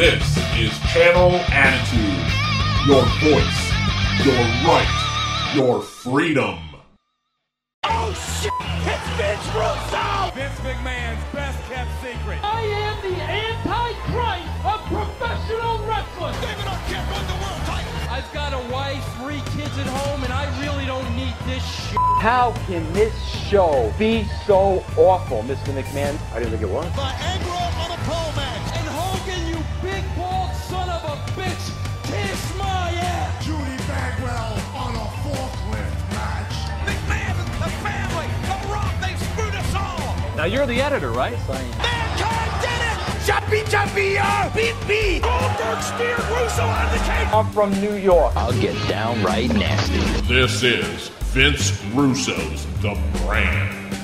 This is Channel Attitude. Your voice, your right, your freedom. Oh shit! It's Vince Russo! Vince McMahon's best kept secret. I am the Antichrist of professional wrestling. David Arquette won the world title. I've got a wife, three kids at home, and I really don't need this shit. How can this show be so awful, Mr. McMahon? I didn't think it was. Viagra on Now you're the editor, right? Mankind did it! Jumpy, jumpy, uh, beat me! Goldberg speared Russo out of the cage. I'm from New York. I'll get downright nasty. This is Vince Russo's The Brand.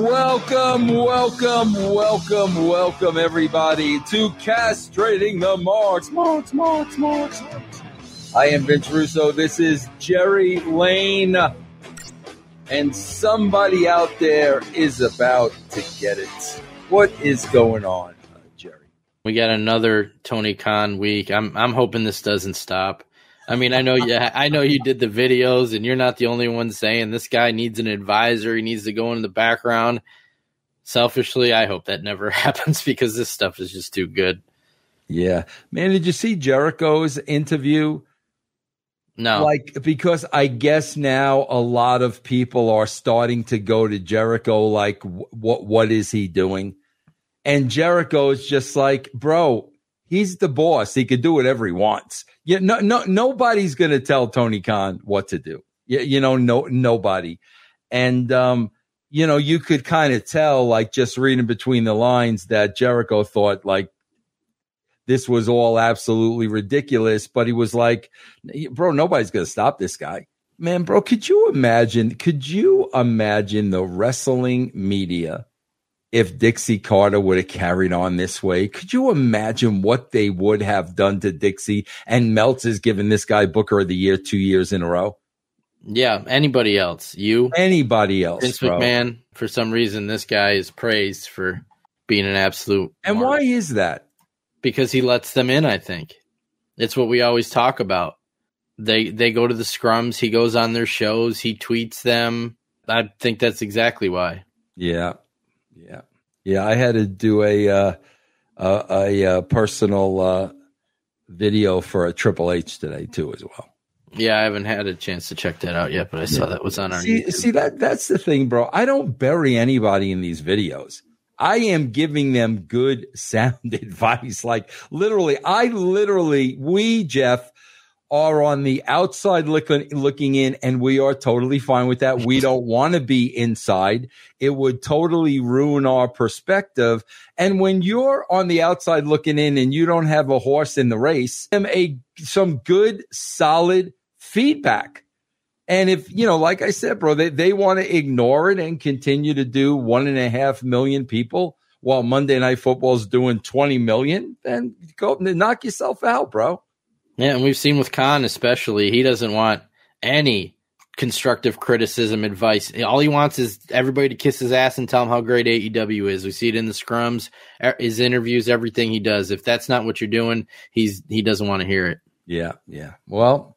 Welcome, welcome, welcome, welcome, everybody, to Castrating the Marks. Marks, Marks, Marks, Marks. I am Vince Russo. This is Jerry Lane. And somebody out there is about to get it. What is going on, uh, Jerry? We got another Tony Khan week. I'm I'm hoping this doesn't stop. I mean, I know you I know you did the videos and you're not the only one saying this guy needs an advisor, he needs to go in the background. Selfishly, I hope that never happens because this stuff is just too good. Yeah. Man, did you see Jericho's interview? No. Like, because I guess now a lot of people are starting to go to Jericho, like, wh- what, what is he doing? And Jericho's just like, bro, he's the boss. He can do whatever he wants. Yeah, no, no, nobody's going to tell Tony Khan what to do. You, you know, no, nobody. And, um, you know, you could kind of tell, like, just reading between the lines that Jericho thought, like, this was all absolutely ridiculous. But he was like, bro, nobody's going to stop this guy. Man, bro, could you imagine? Could you imagine the wrestling media if Dixie Carter would have carried on this way? Could you imagine what they would have done to Dixie? And Meltzer's given this guy Booker of the Year two years in a row. yeah, anybody else? You? Anybody else? Vince bro. McMahon, for some reason this guy is praised for being an absolute And why is that? Because he lets them in. I think it's what we always talk about. They they go to the scrums. He goes on their shows. He tweets them. I think that's exactly why. Yeah, yeah, yeah. I had to do a uh, a, a, uh personal uh, video for a Triple H today too, as well. Yeah, I haven't had a chance to check that out yet, but I saw that was on our. See, YouTube. see that that's the thing, bro. I don't bury anybody in these videos. I am giving them good sound advice. Like literally, I literally, we Jeff are on the outside looking looking in, and we are totally fine with that. We don't want to be inside. It would totally ruin our perspective. And when you're on the outside looking in, and you don't have a horse in the race, a some good solid feedback. And if, you know, like I said, bro, they, they want to ignore it and continue to do one and a half million people while Monday Night Football is doing 20 million, then go and knock yourself out, bro. yeah, and we've seen with Khan especially, he doesn't want any constructive criticism, advice. All he wants is everybody to kiss his ass and tell him how great AEW is. We see it in the scrums, his interviews, everything he does. If that's not what you're doing, he's he doesn't want to hear it. Yeah. Yeah. Well,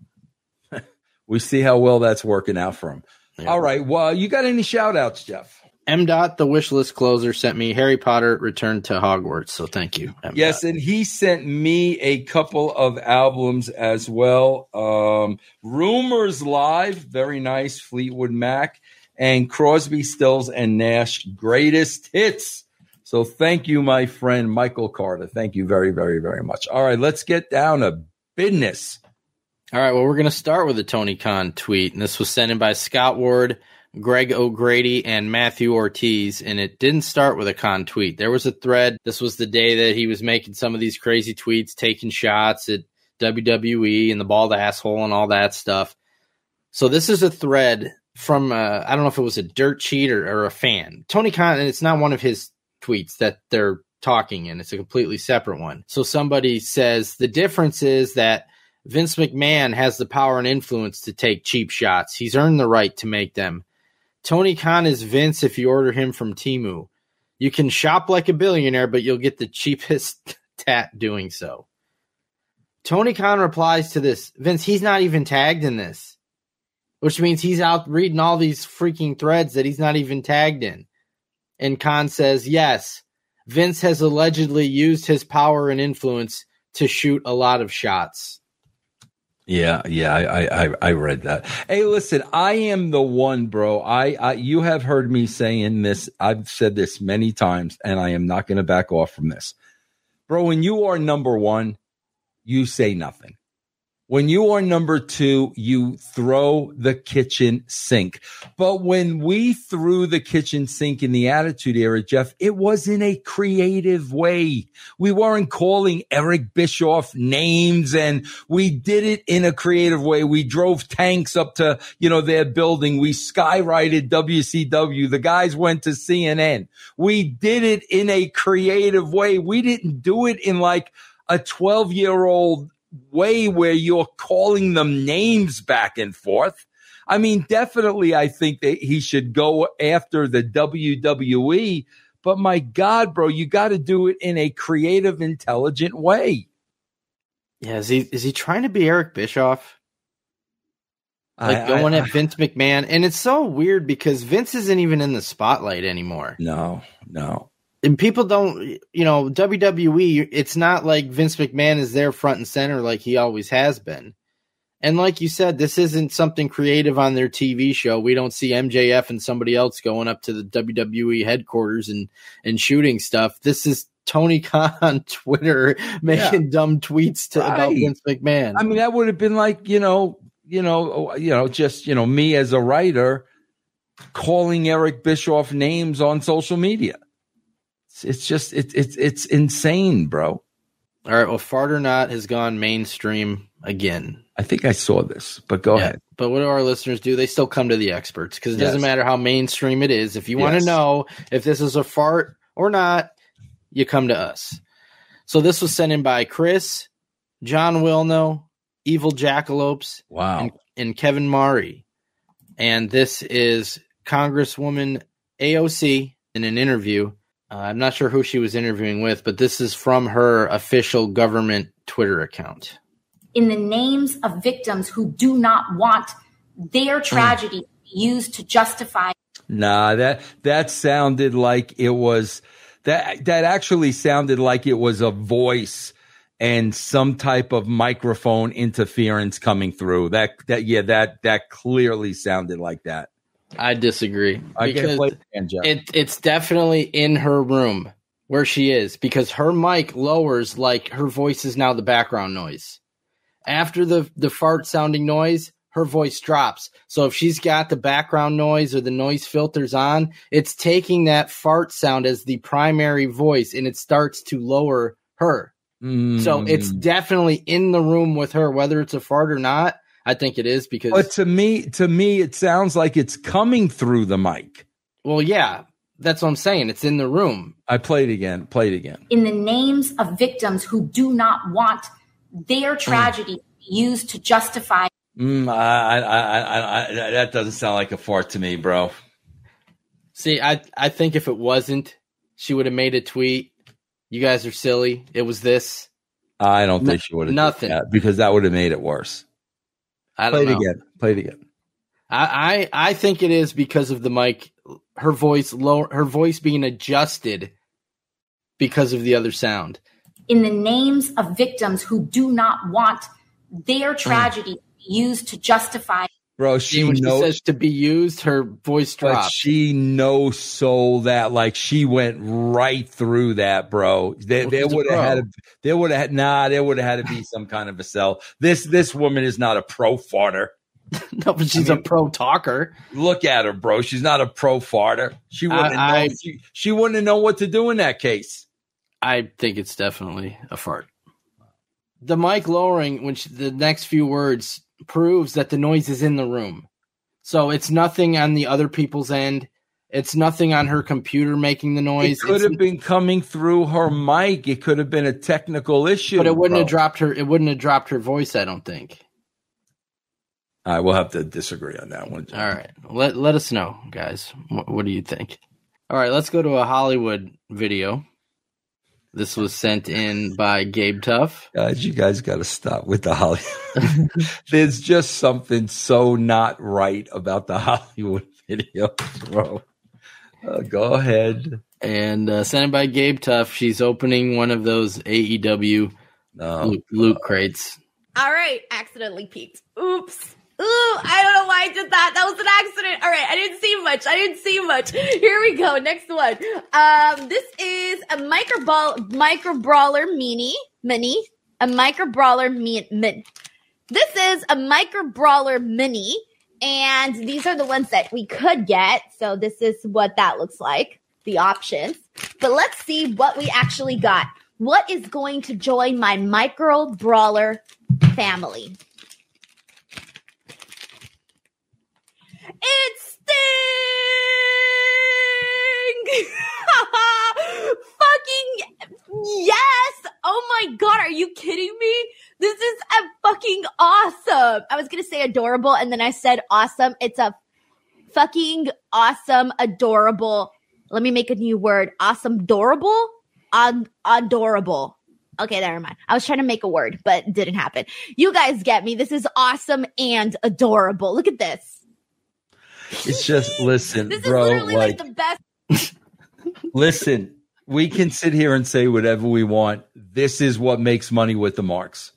we see how well that's working out for him. Yeah. All right. Well, you got any shout outs, Jeff? M. Dot, the wish list closer, sent me Harry Potter Return to Hogwarts. So thank you. M. Yes, and he sent me a couple of albums as well. Um, Rumors Live, very nice, Fleetwood Mac, and Crosby, Stills, and Nash, greatest hits. So thank you, my friend Michael Carter. Thank you very, very, very much. All right, let's get down to business. All right. Well, we're going to start with a Tony Khan tweet, and this was sent in by Scott Ward, Greg O'Grady, and Matthew Ortiz. And it didn't start with a Khan tweet. There was a thread. This was the day that he was making some of these crazy tweets, taking shots at WWE and the bald asshole and all that stuff. So this is a thread from uh, I don't know if it was a dirt sheet or, or a fan. Tony Khan, and it's not one of his tweets that they're talking in. It's a completely separate one. So somebody says the difference is that Vince McMahon has the power and influence to take cheap shots. He's earned the right to make them. Tony Khan is Vince if you order him from Temu. You can shop like a billionaire, but you'll get the cheapest tat doing so. Tony Khan replies to this Vince, he's not even tagged in this, which means he's out reading all these freaking threads that he's not even tagged in. And Khan says, yes, Vince has allegedly used his power and influence to shoot a lot of shots. Yeah, yeah, I, I, I read that. Hey, listen, I am the one, bro. I, I, you have heard me saying this. I've said this many times, and I am not going to back off from this, bro. When you are number one, you say nothing. When you are number two, you throw the kitchen sink. But when we threw the kitchen sink in the attitude era, Jeff, it was in a creative way. We weren't calling Eric Bischoff names and we did it in a creative way. We drove tanks up to, you know, their building. We skywrited WCW. The guys went to CNN. We did it in a creative way. We didn't do it in like a 12 year old way where you're calling them names back and forth. I mean, definitely, I think that he should go after the WWE. But my God, bro, you got to do it in a creative, intelligent way. Yeah, is he is he trying to be Eric Bischoff? Like I- going I- at Vince McMahon, and it's so weird because Vince isn't even in the spotlight anymore. No, no. And people don't you know WWE it's not like Vince McMahon is there front and center like he always has been. And like you said this isn't something creative on their TV show. We don't see MJF and somebody else going up to the WWE headquarters and and shooting stuff. This is Tony Khan on Twitter making dumb tweets to about Vince McMahon. I mean, that would have been like, you know, you know, you know, just, you know, me as a writer calling Eric Bischoff names on social media. It's, it's just, it's, it's, it's insane, bro. All right, well Fart or Not has gone mainstream again. I think I saw this, but go Yeah, ahead. But what do our listeners do? They still come to the experts because it doesn't matter how mainstream it is. If you want to know if this is a fart or not, you come to us. So this was sent in by Chris, John Wilno, Evil Jackalopes, Wow. and, and Kevin Mari. And this is Congresswoman AOC in an interview. Uh, I'm not sure who she was interviewing with, but this is from her official government Twitter account. in the names of victims who do not want their tragedy used to justify Nah, that that sounded like it was that that actually sounded like it was a voice and some type of microphone interference coming through. That that yeah, that that clearly sounded like that. I disagree. I because- play it. It, it's definitely in her room where she is because her mic lowers like her voice is now the background noise. After the the fart sounding noise, her voice drops. So if she's got the background noise or the noise filters on, it's taking that fart sound as the primary voice and it starts to lower her. So it's Mm. definitely in the room with her, whether it's a fart or not. I think it is because But to me, to me, it sounds like it's coming through the mic. well, yeah, that's what I'm saying. It's in the room. I played again. Played again. in the names of victims who do not want their tragedy used to justify Mm, I, I, I, I, I, that doesn't sound like a fart to me, bro. See, I I think if it wasn't, she would have made a tweet. You guys are silly. It was this. I don't No- think she would have nothing. that because that would have made it worse. I Play don't it know. again. Play it again. I, I I think it is because of the mic. Her voice low. Her voice being adjusted because of the other sound. in the names of victims who do not want their mm. tragedy used to justify Bro, See, she when she knows says to be used, her voice But drops. she no soul that like she went right through that, bro. They, Well, there would have had pro. to, there would have had nah, there would have had to be some kind of a sell. This this woman is not a pro farter. no, but she's I mean- a pro talker. Look at her, bro. She's not a pro farter. She wouldn't know. I- she, she wouldn't have known what to do in that case. I think it's definitely a fart. The mic lowering, which the next few words proves that the noise is in the room. So it's nothing on the other people's end. It's nothing on her computer making the noise. It could It's- have been coming through her mic. It could have been a technical issue. but it wouldn't bro. have dropped her. It wouldn't have dropped her voice. I don't think. Right, we'll have to disagree on that one. All right, let let us know, guys. What, what do you think? All right, let's go to a Hollywood video. This was sent in by Gabe Tuff. Guys, you guys got to stop with the Hollywood. There's just something so not right about the Hollywood videos, bro. Uh, go ahead. And uh, sent it by Gabe Tuff. She's opening one of those AEW No. loot, loot crates. All right, accidentally peeked. Oops. Ooh, I don't know why I did that. That was an accident. All right, I didn't see much. I didn't see much. Here we go. Next one. Um, this is a micro ball, micro brawler mini, mini, a micro brawler mi- min. This is a micro brawler mini, and these are the ones that we could get. So this is what that looks like, the options. But let's see what we actually got. What is going to join my micro brawler family? It's Sting! fucking yes! Oh my god, are you kidding me? This is a fucking awesome. I was gonna say adorable, and then I said awesome. It's a fucking awesome, adorable. Let me make a new word. Awesome, adorable, Ad- adorable. Okay, never mind. I was trying to make a word, but didn't happen. You guys get me. This is awesome and adorable. Look at this. It's just, listen, This bro, is literally like, like, the best. listen, we can sit here and say whatever we want. This is what makes money with the marks.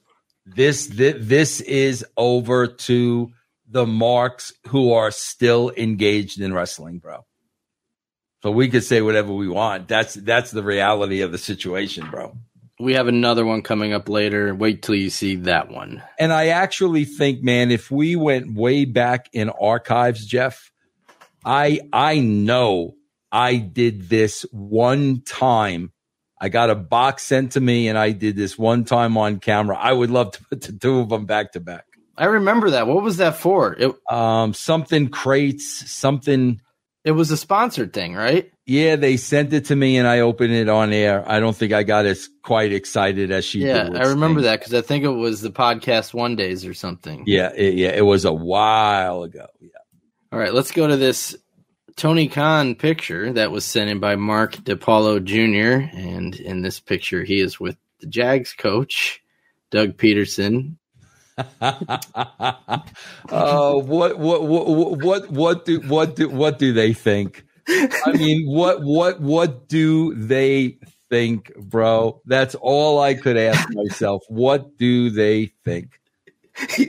This, this, this is over to the marks who are still engaged in wrestling, bro. So we could say whatever we want. That's, that's the reality of the situation, bro. We have another one coming up later. Wait till you see that one. And I actually think, man, if we went way back in archives, Jeff, I I know I did this one time. I got a box sent to me, and I did this one time on camera. I would love to put the two of them back to back. I remember that. What was that for? It Um, something crates, something. It was a sponsored thing, right? Yeah, they sent it to me, and I opened it on air. I don't think I got as quite excited as she Yeah, did. I remember Sting. that because I think it was the podcast one days or something. Yeah, it, yeah, it was a while ago. Yeah. All right, let's go to this Tony Khan picture that was sent in by Mark DePaulo Jr. And in this picture, he is with the Jags coach, Doug Pederson. Oh, what, what, what, what, what do, what do, what do they think? I mean, what, what, what do they think, bro? That's all I could ask myself. What do they think? He,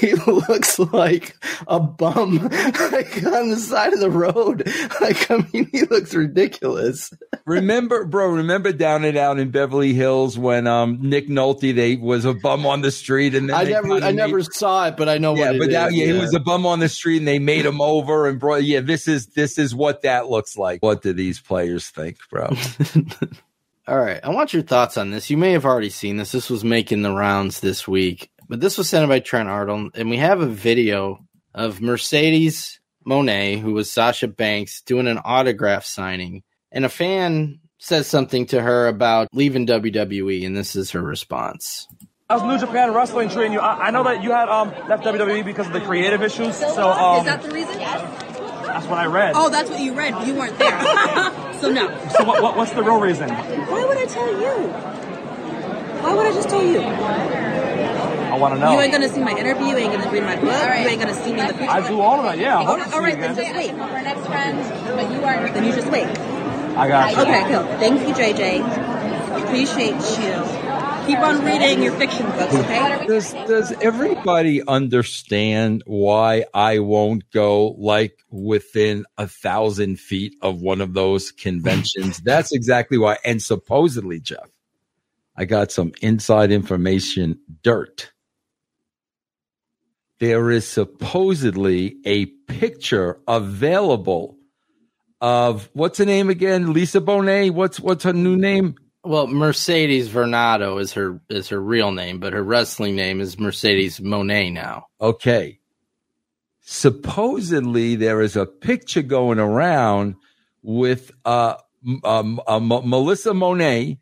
he looks like a bum like on the side of the road. Like, I mean, he looks ridiculous. Remember, bro, remember down and out in Beverly Hills when, um, Nick Nolte, they was a bum on the street and then I never, I made- never saw it, but I know yeah, what it but is, yeah, he was a bum on the street, and they made him over and brought. Yeah, this is this is what that looks like. What do these players think, bro? All right. I want your thoughts on this. You may have already seen this. This was making the rounds this week, but this was sent in by Trent Arnold, and we have a video of Mercedes Moné, who was Sasha Banks, doing an autograph signing, and a fan says something to her about leaving WWE, and this is her response. How's New Japan Wrestling treating you? I, I know that you had um left WWE because of the creative issues. So um, Is that the reason? that's what I read. Oh, that's what you read. You weren't there. so no. So what, what, what's the real reason? Why would I tell you? Why would I just tell you? I want to know. You ain't gonna see my interview. You ain't gonna read my book. You ain't gonna see me in the picture. I do all of that. Yeah. Okay, all right, then just wait. We're next friends, but you are. Then you just wait. I got you. Okay, cool. Thank you, JJ. Appreciate you. Keep on reading your fiction books, okay? Does does everybody understand why I won't go like within a thousand feet of one of those conventions? That's exactly why. And supposedly, Jeff, I got some inside information dirt. There is supposedly a picture available of what's her name again? Lisa Bonet. What's what's her new name? Well, Mercedes Varnado is her is her real name, but her wrestling name is Mercedes Moné now. Okay. Supposedly, there is a picture going around with uh, um, uh, M- Melissa Monet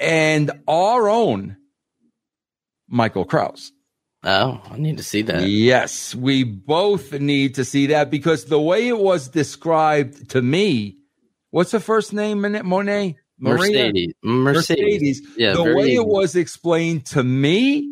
and our own Michael Krause. Oh, I need to see that. Yes, we both need to see that because the way it was described to me, what's the first name in it, Moné? Marina? Mercedes. Mercedes. Yeah, the way easy. it was explained to me,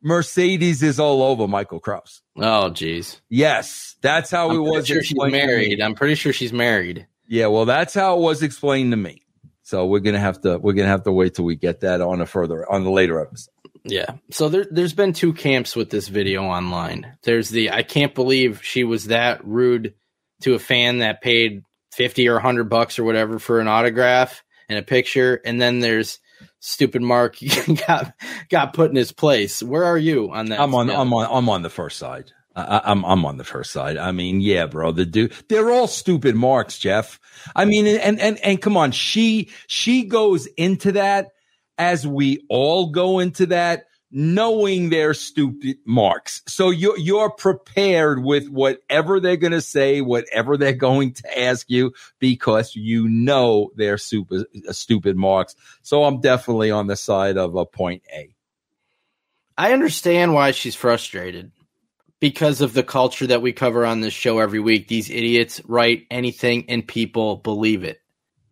Mercedes is all over Michael Krause. Oh, geez. Yes, that's how I'm it was sure she's explained to me. married. I'm pretty sure she's married. Yeah, well, that's how it was explained to me. So we're gonna have to we're gonna have to wait till we get that on a further on the later episode. Yeah. So there, there's been two camps with this video online. There's the I can't believe she was that rude to a fan that paid fifty or hundred bucks or whatever for an autograph and a picture, and then there's stupid Mark got got put in his place. Where are you on that? I'm on scale? I'm on I'm on the first side. I, I- I'm I'm on the first side. I mean, yeah, bro. The dude, they're all stupid marks, Jeff. I mean, and and and come on, she she goes into that as we all go into that, knowing they're stupid marks. So you're you're prepared with whatever they're going to say, whatever they're going to ask you, because you know they're super uh, stupid marks. So I'm definitely on the side of a point A. I understand why she's frustrated because of the culture that we cover on this show every week. These idiots write anything and people believe it.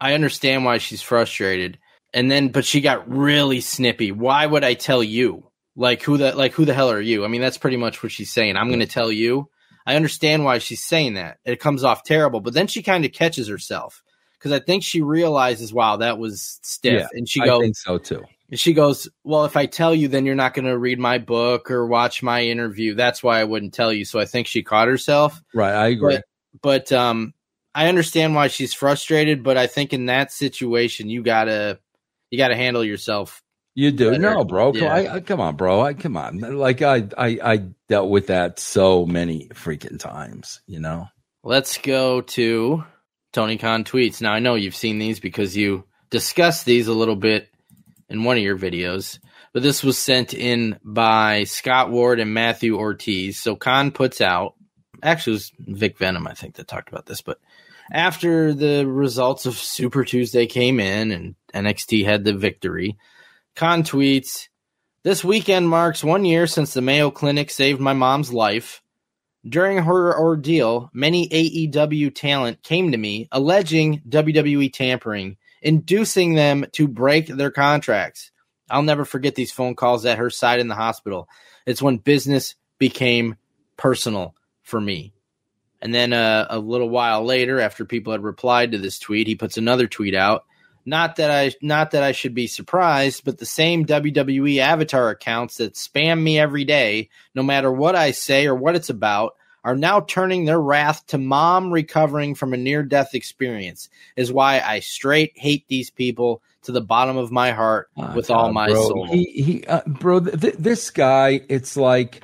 I understand why she's frustrated. And then but she got really snippy. Why would I tell you? Like who the like who the hell are you? I mean that's pretty much what she's saying. I'm going to tell you. I understand why she's saying that. It comes off terrible, but then she kind of catches herself cuz I think she realizes wow, that was stiff. and she I goes think so too. and she goes, Well, if I tell you, then you're not going to read my book or watch my interview. That's why I wouldn't tell you. So I think she caught herself. Right, I agree. But, but um, I understand why she's frustrated. But I think in that situation, you gotta you gotta handle yourself. You do better. no, bro. Come, Yeah. I, I, come on, bro. I, come on. Like I, I, I dealt with that so many freaking times. You know. Let's go to Tony Khan tweets. Now I know you've seen these because you discussed these a little bit in one of your videos, but this was sent in by Scott Ward and Matthew Ortiz. So Khan puts out, actually, it was Vic Venom, I think, that talked about this, but after the results of Super Tuesday came in and NXT had the victory, Khan tweets, This weekend marks one year since the Mayo Clinic saved my mom's life. During her ordeal, many AEW talent came to me alleging WWE tampering, inducing them to break their contracts. I'll never forget these phone calls at her side in the hospital. It's when business became personal for me. And then uh, a little while later, after people had replied to this tweet, he puts another tweet out. Not that I, not that I should be surprised, but the same WWE avatar accounts that spam me every day, no matter what I say or what it's about, are now turning their wrath to mom recovering from a near-death experience. Is why I straight hate these people to the bottom of my heart with all my bro. soul. He, he, uh, bro. Th- th- this guy, it's like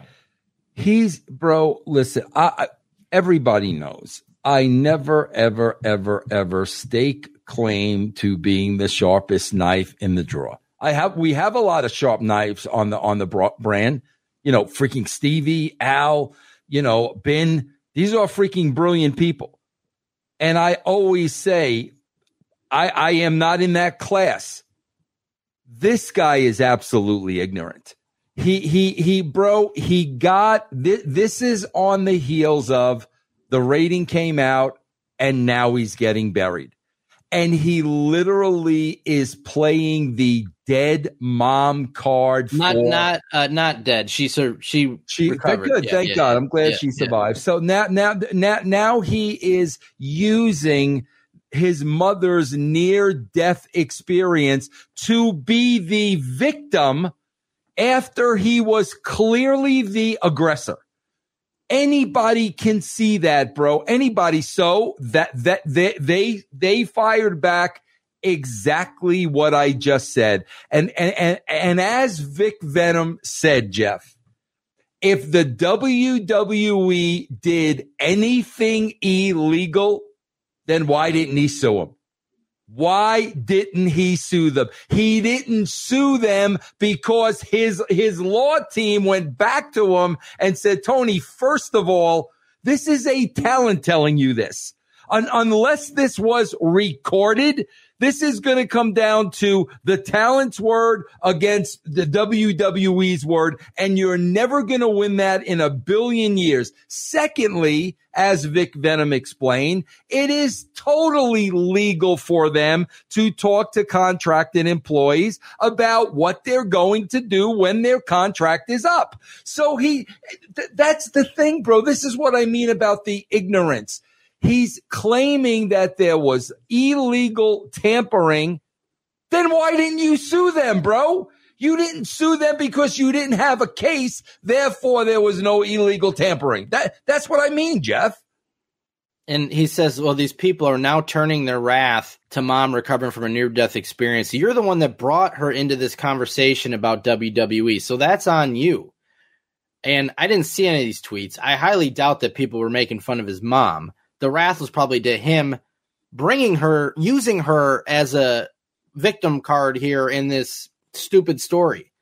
he's, bro. Listen, I, everybody knows. I never, ever, ever, ever stake claim to being the sharpest knife in the drawer. I have, we have a lot of sharp knives on the on the brand. You know, freaking Stevie, Al, you know, Ben. These are freaking brilliant people. And I always say, I, I am not in that class. This guy is absolutely ignorant. He, he, he, bro, he got this, this is on the heels of the rating came out and now he's getting buried. And he literally is playing the dead mom card. Not for- not uh, not dead. She sur- she she recovered. good. Yeah, Thank yeah, God. yeah. I'm glad she survived. So now, now, now, now he is using his mother's near death experience to be the victim after he was clearly the aggressor. Anybody can see that, bro. Anybody. So that that they they they fired back exactly what I just said. And and and, and as Vic Venom said, Jeff, if the WWE did anything illegal, then why didn't he sue him? Why didn't he sue them? He didn't sue them because his his law team went back to him and said, "Tony, first of all, this is a talent telling you this. Un- unless this was recorded, This is going to come down to the talent's word against the WWE's word, and you're never going to win that in a billion years. Secondly, as Vic Venom explained, it is totally legal for them to talk to contracted employees about what they're going to do when their contract is up. So he, th- that's the thing, bro. This is what I mean about the ignorance. He's claiming that there was illegal tampering. Then why didn't you sue them, bro? You didn't sue them because you didn't have a case. Therefore, there was no illegal tampering. That, that's what I mean, Jeff. And he says, well, these people are now turning their wrath to mom recovering from a near death experience. You're the one that brought her into this conversation about WWE. So that's on you. And I didn't see any of these tweets. I highly doubt that people were making fun of his mom. The wrath was probably to him bringing her, using her as a victim card here in this stupid story.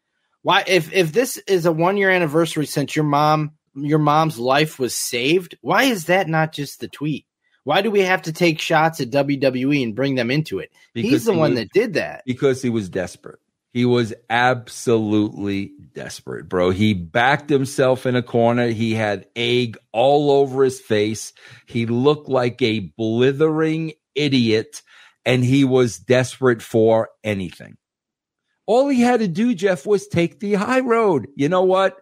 Why, if if this is a one year anniversary since your mom your mom's life was saved, why is that not just the tweet? Why do we have to take shots at WWE and bring them into it? He's the he one was- that did that. Because he was desperate. He was absolutely desperate, bro. He backed himself in a corner. He had egg all over his face. He looked like a blithering idiot and he was desperate for anything. All he had to do, Jeff, was take the high road. You know what?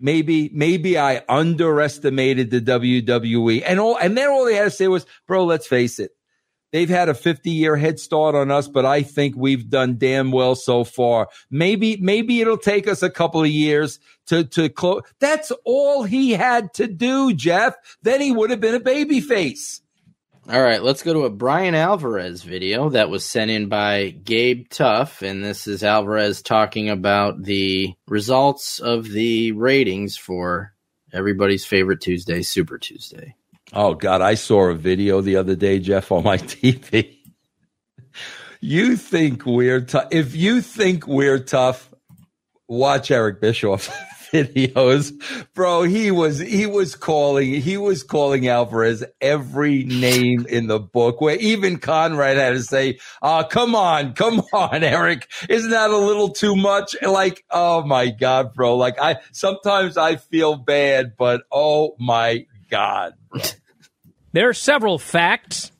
Maybe, maybe I underestimated the WWE and all, and then all they had to say was, bro, let's face it. They've had a 50 year head start on us, but I think we've done damn well so far. Maybe, maybe it'll take us a couple of years to, to close. That's all he had to do, Jeff. Then he would have been a baby face. All right, let's go to a Bryan Alvarez video that was sent in by Gabe Tuff. And this is Alvarez talking about the results of the ratings for everybody's favorite Tuesday, Super Tuesday. Oh God, I saw a video the other day, Jeff, on my TV. You think we're tough? If you think we're tough, watch Eric Bischoff videos, bro. He was he was calling he was calling Alvarez every name in the book. Where even Conrad had to say, "Ah, come on, come on, Eric, isn't that a little too much?" Like, oh my God, bro. Like I sometimes I feel bad, but oh my God, bro. There are several facts.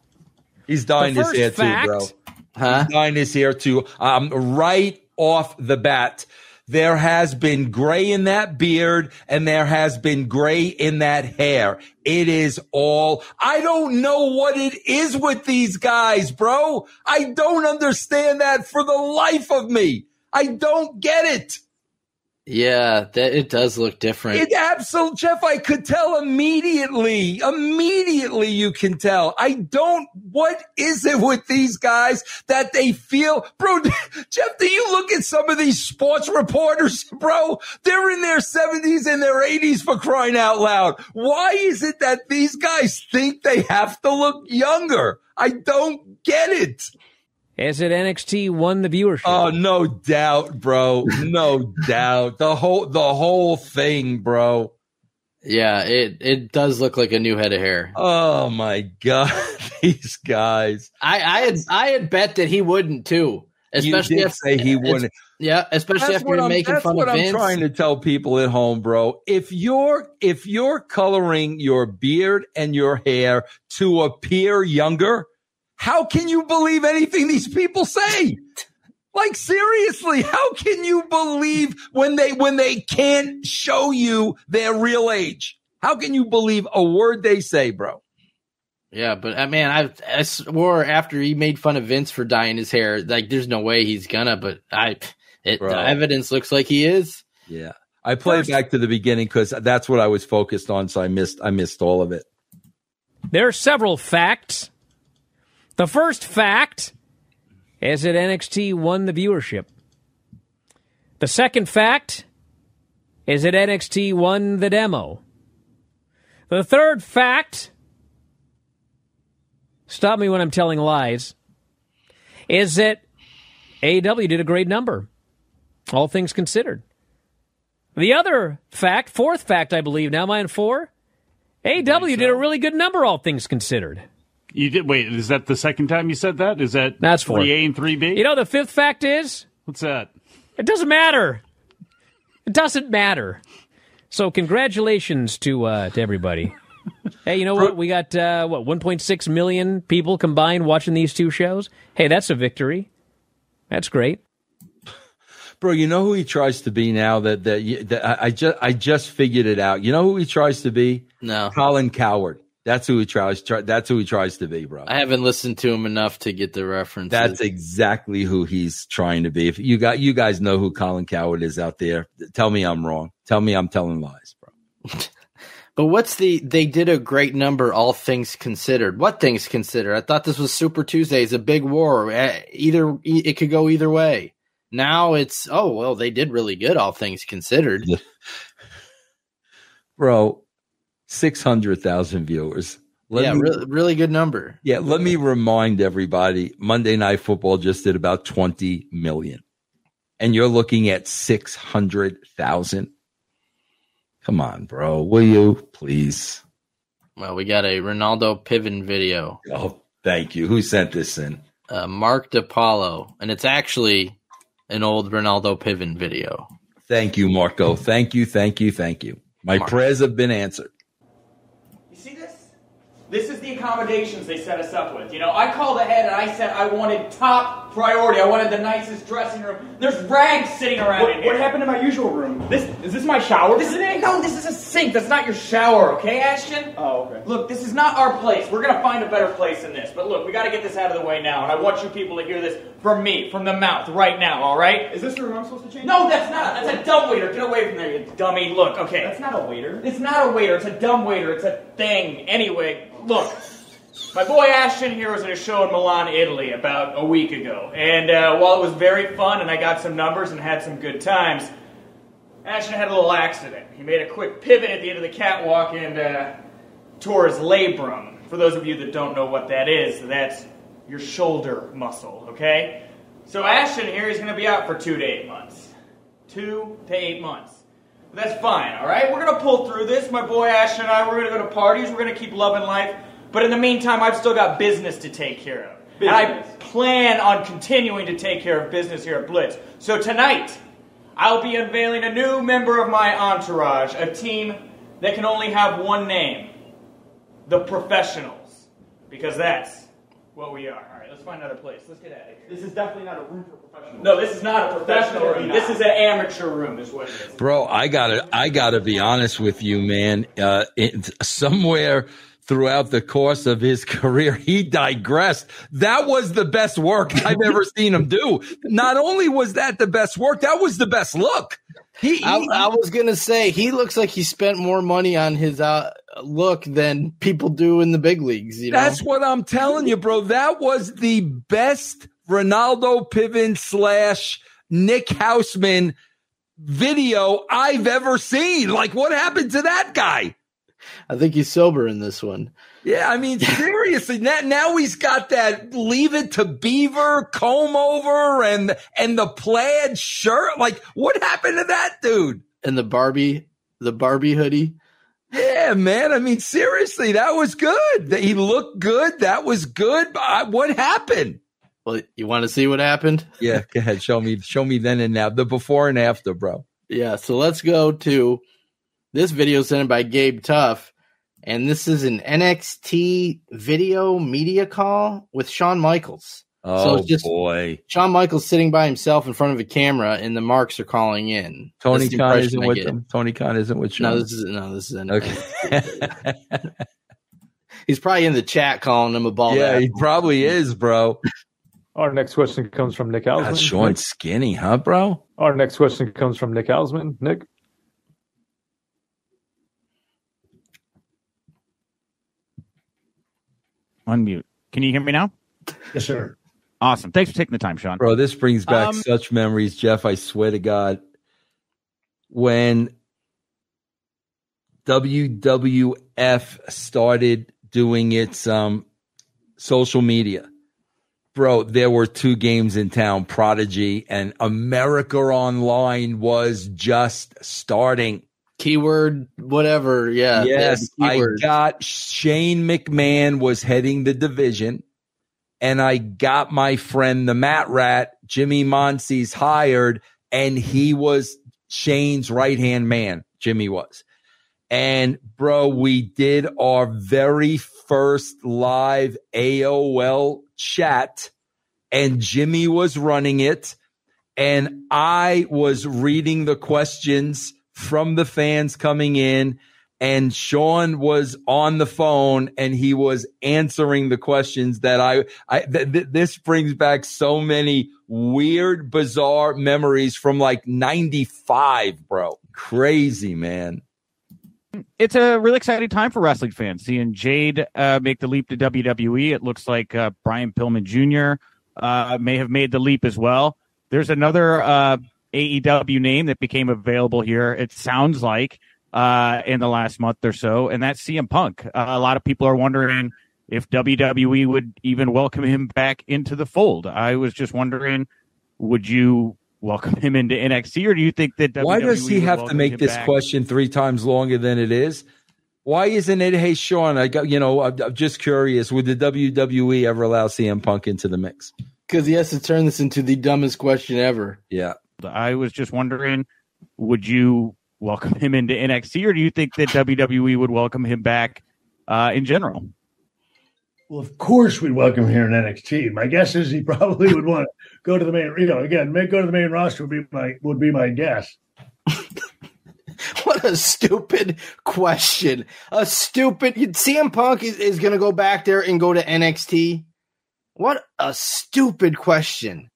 He's dying The this hair first too, bro. fact- Huh? He's dying this hair too. Um, right off the bat, there has been gray in that beard and there has been gray in that hair. It is all, I don't know what it is with these guys, bro. I don't understand that for the life of me. I don't get it. Yeah, that it does look different. It absolute Jeff, I could tell immediately. Immediately you can tell. I don't what is it with these guys that they feel bro Jeff, do you look at some of these sports reporters, bro? They're in their 70s and their 80s for crying out loud. Why is it that these guys think they have to look younger? I don't get it. As it NXT won the viewership. Oh, no doubt, bro. No doubt. The whole the whole thing, bro. yeah, it it does look like a new head of hair. Oh my god, these guys. I I had I had bet that he wouldn't too. Especially you did if say he wouldn't. Yeah, especially That's after what you're I'm, making that's fun what of I'm trying to tell people at home, bro. If you're if you're coloring your beard and your hair to appear younger, how can you believe anything these people say? Like seriously, how can you believe when they when they can't show you their real age? How can you believe a word they say, bro? Yeah, but uh, man, I I swore after he made fun of Vince for dyeing his hair, like there's no way he's gonna. But I, it, Bro. the evidence looks like he is. Yeah. I played back to the beginning because that's what I was focused on, so I missed I missed all of it. There are several facts. The first fact is that NXT won the viewership. The second fact is that NXT won the demo. The third fact, stop me when I'm telling lies, is that AEW did a great number, all things considered. The other fact, fourth fact, I believe, now am I on four? AEW did a really good number, all things considered. You did wait. Is that the second time you said that? Is that That's four. three A and three B? You know, the fifth fact is what's that? it doesn't matter. It doesn't matter. So, congratulations to uh, to everybody. hey, you know what? We got uh, what 1.6 million people combined watching these two shows. Hey, that's a victory. That's great. Bro, you know who he tries to be now? That that, that I, I just I just figured it out. You know who he tries to be? No. Colin Cowherd. That's who he tries. Try, that's who he tries to be, bro. I haven't listened to him enough to get the reference. That's exactly who he's trying to be. If you got you guys know who Colin Cowherd is out there, tell me I'm wrong. Tell me I'm telling lies, bro. But what's the? They did a great number, all things considered. What things considered? I thought this was Super Tuesday. It's a big war. Eh, Either it could go either way. Now it's oh well, they did really good, all things considered. Bro, six hundred thousand viewers. Let yeah, me- really, really good number. Yeah, let me remind everybody Monday Night Football just did about 20 million. And you're looking at 600,000. Come on, bro. Will you please? Well, we got a Ronaldo Piven video. Oh, thank you. Who sent this in? Uh, Mark DePaulo, and it's actually an old Ronaldo Piven video. Thank you, Marco. Thank you, thank you, thank you. My Mark. prayers have been answered. This? Is the accommodations they set us up with. You know, I called ahead and I said I wanted top priority. I wanted the nicest dressing room. There's rags sitting around What- in here. what happened to my usual room? This is this my shower This is no, this is a sink. That's not your shower, okay, Ashton? Oh, okay. Look, this is not our place. We're gonna find a better place than this. But look, we got to get this out of the way now, and I want you people to hear this from me, from the mouth, right now. All right? Is this the room I'm supposed to change? No, that's not. That's a dumb waiter. Get away from there, you dummy. Look, okay. That's not a waiter. It's not a waiter. It's a dumb waiter. It's a thing. Anyway, look. My boy Ashton here was at a show in Milan, Italy, about a week ago. And uh, while it was very fun and I got some numbers and had some good times, Ashton had a little accident. He made a quick pivot at the end of the catwalk and uh, tore his labrum. For those of you that don't know what that is, that's your shoulder muscle, okay? So Ashton here is going to be out for two to eight months. Two to eight months. That's fine, all right? We're going to pull through this. My boy Ashton and I, we're going to go to parties. We're going to keep loving life. But in the meantime, I've still got business to take care of. And I plan on continuing to take care of business here at Blitz. So tonight, I'll be unveiling a new member of my entourage, a team that can only have one name the Professionals. Because that's what we are. All right, let's find another place. Let's get out of here. This is definitely not a room for professionals. No, this is not a professional room. This is an amateur room, is what it is. Bro, I gotta, I gotta be honest with you, man. Uh, it, somewhere throughout the course of his career, he digressed. That was the best work I've ever seen him do. Not only was that the best work, that was the best look. He, I, I was gonna say he looks like he spent more money on his uh, look than people do in the big leagues. You know, That's what I'm telling you, bro. That was the best Ronaldo Piven slash Nick Hausman video I've ever seen. Like, what happened to that guy? I think he's sober in this one. Yeah, I mean, seriously, now, now he's got that leave it to beaver comb over and and the plaid shirt. Like, what happened to that dude? And the Barbie, the Barbie hoodie. Yeah, man. I mean, seriously, that was good. That He looked good. That was good. But uh, what happened? Well, you want to see what happened? Yeah, go ahead. Show me, show me then and now, the before and after, bro. Yeah, so let's go to this video is sent in by Gabe Tuff. And this is an NXT video media call with Shawn Michaels. Oh it's just boy, Shawn Michaels sitting by himself in front of a camera, and the marks are calling in. Tony That's Khan isn't I with get. them. Tony Khan isn't with Shawn. No, this is no, this is an, okay. He's probably in the chat calling him a ball. yeah, he probably is, bro. Our next question comes from Nick God, That's Shawn skinny, huh, bro? Our next question comes from Nick Hausman. Nick, Unmute. Can you hear me now? Yes, sir. Awesome. Thanks for taking the time, Shawn. Bro, this brings back Um, such memories, Jeff. I swear to God. When WWF started doing its um, social media, bro, there were two games in town, Prodigy and America Online was just starting. Keyword, whatever. Yeah. Yes, I got Shane McMahon was heading the division, and I got my friend the Matt Rat, Jimmy Monsees hired, and he was Shane's right hand man. Jimmy was. And bro, we did our very first live AOL chat, and Jimmy was running it, and I was reading the questions from the fans coming in, and Shawn was on the phone and he was answering the questions that I, I th- th- this brings back so many weird, bizarre memories from like 95, bro. Crazy, man. it's a really exciting time for wrestling fans. Seeing Jade uh, make the leap to WWE, it looks like uh, Brian Pillman Jr. Uh, may have made the leap as well. There's another uh, AEW name that became available here. It sounds like uh, in the last month or so, and that's CM Punk. Uh, a lot of people are wondering if WWE would even welcome him back into the fold. I was just wondering, would you welcome him into NXT, or do you think that Why does he would have to make this back? question three times longer than it is? Why isn't it, hey, Shawn, I got, you know, I'm, I'm just curious. Would the WWE ever allow CM Punk into the mix? Because he has to turn this into the dumbest question ever. Yeah. I was just wondering, would you welcome him into NXT, or do you think that WWE would welcome him back uh, in general? Well, of course we'd welcome him here in NXT. My guess is he probably would want to go to the main. You know, again, go to the main roster would be my would be my guess. What a stupid question. A stupid. CM Punk is, is going to go back there and go to NXT. What a stupid question.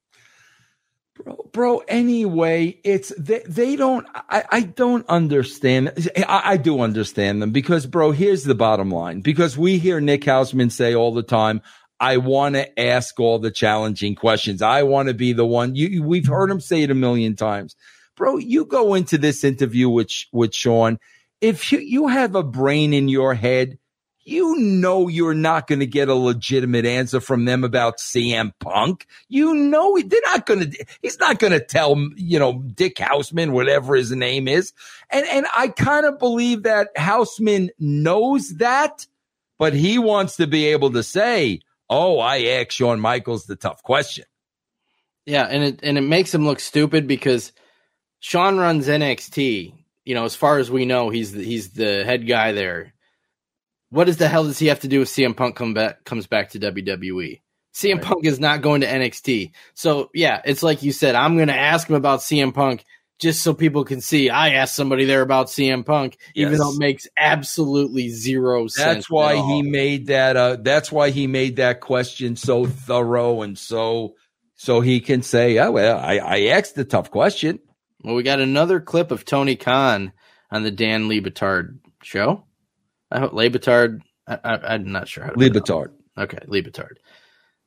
Bro anyway it's they, they don't I, I don't understand. I, I do understand them because bro here's the bottom line. Because we hear nick hausman say all the time i want to ask all the challenging questions. I want to be the one. You we've heard him say it a million times. Bro you go into this interview with with Shawn. If you, you have a brain in your head you know you're not going to get a legitimate answer from them about CM Punk. You know they're not going to. He's not going to tell you know Dick Hausman whatever his name is, and and I kind of believe that Hausman knows that, but he wants to be able to say, "Oh, I asked Shawn Michaels the tough question." Yeah, and it and it makes him look stupid because Shawn runs NXT. You know, as far as we know, he's the, he's the head guy there. What is the hell does he have to do with CM Punk come back comes back to WWE? CM Punk is not going to NXT. So yeah, it's like you said, I'm gonna ask him about CM Punk just so people can see I asked somebody there about CM Punk, even though it makes absolutely zero sense. That's why he made that. Uh, that's why he made that question so thorough and so so he can say, "Oh well, I, I asked the tough question." Well, we got another clip of Tony Khan on the Dan Le Batard show. I hope Lebitard. I, I, I'm not sure how to Lebitard. Okay, Lebitard.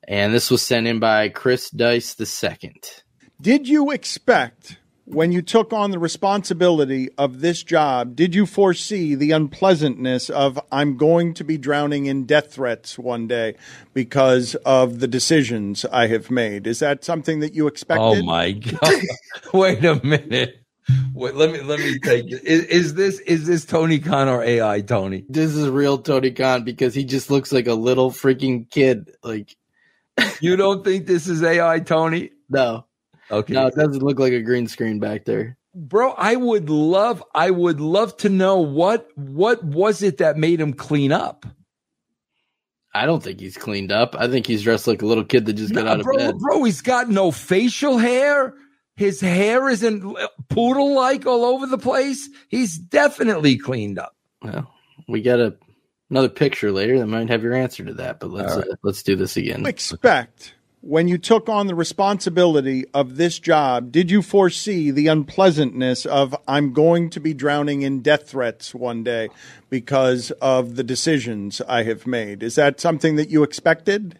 And this was sent in by Chris Dice the second. Did you expect when you took on the responsibility of this job, did you foresee the unpleasantness of I'm going to be drowning in death threats one day because of the decisions I have made? Is that something that you expected? Oh my god! Wait a minute. Wait, let me let me take it. Is, is this is this Tony Khan or AI Tony? This is real Tony Khan because he just looks like a little freaking kid. Like you don't think this is AI Tony? No. Okay. No, it doesn't look like a green screen back there. Bro, I would love I would love to know what what was it that made him clean up? I don't think he's cleaned up. I think he's dressed like a little kid that just got out of bro, bed. bro, he's got no facial hair. His hair isn't poodle like all over the place. He's definitely cleaned up. Well, we got a another picture later that might have your answer to that, but let's All right. uh, let's do this again. expect when you took on the responsibility of this job, did you foresee the unpleasantness of I'm going to be drowning in death threats one day because of the decisions I have made? Is that something that you expected?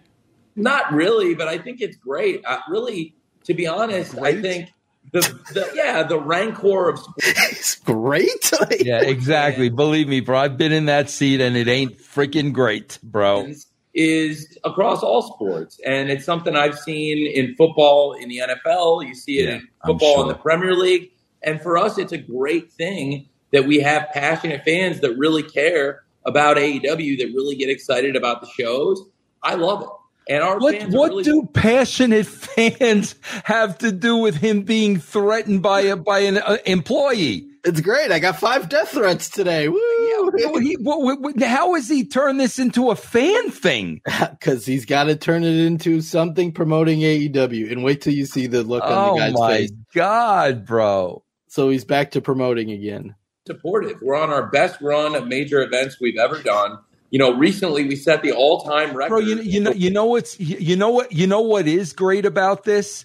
Not really, but I think it's great. Uh, really, to be honest, I think the, the yeah the rancor of it's great. yeah, exactly. Believe me, bro. I've been in that seat and it ain't freaking great, bro. is across all sports, and it's something I've seen in football, in the NFL. You see it Yeah, in I'm football in the Premier League, and for us, it's a great thing that we have passionate fans that really care about AEW, that really get excited about the shows. I love it. And our What fans what really do passionate fans have to do with him being threatened by a by an uh, employee? It's great. I got five death threats today. Woo! What- he- what- what- what- how has he turned this into a fan thing? Because he's got to turn it into something promoting AEW. And wait till you see the look on Oh the guy's my face. god, bro! So he's back to promoting again. supportive. We're on our best run of major events we've ever done. You know, recently we set the all-time record. Bro, you, you know you know what's you you know what you know what is great about this,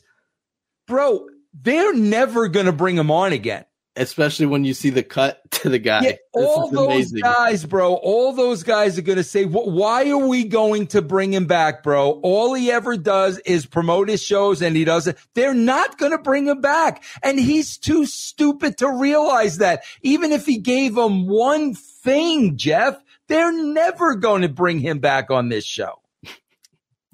bro. They're never gonna bring him on again. Especially when you see the cut to the guy. Yeah, all those amazing. guys, bro, all those guys are going to say, why are we going to bring him back, bro? All he ever does is promote his shows and he doesn't, they're not going to bring him back. And he's too stupid to realize that. Even if he gave him one thing, Jeff, they're never going to bring him back on this show.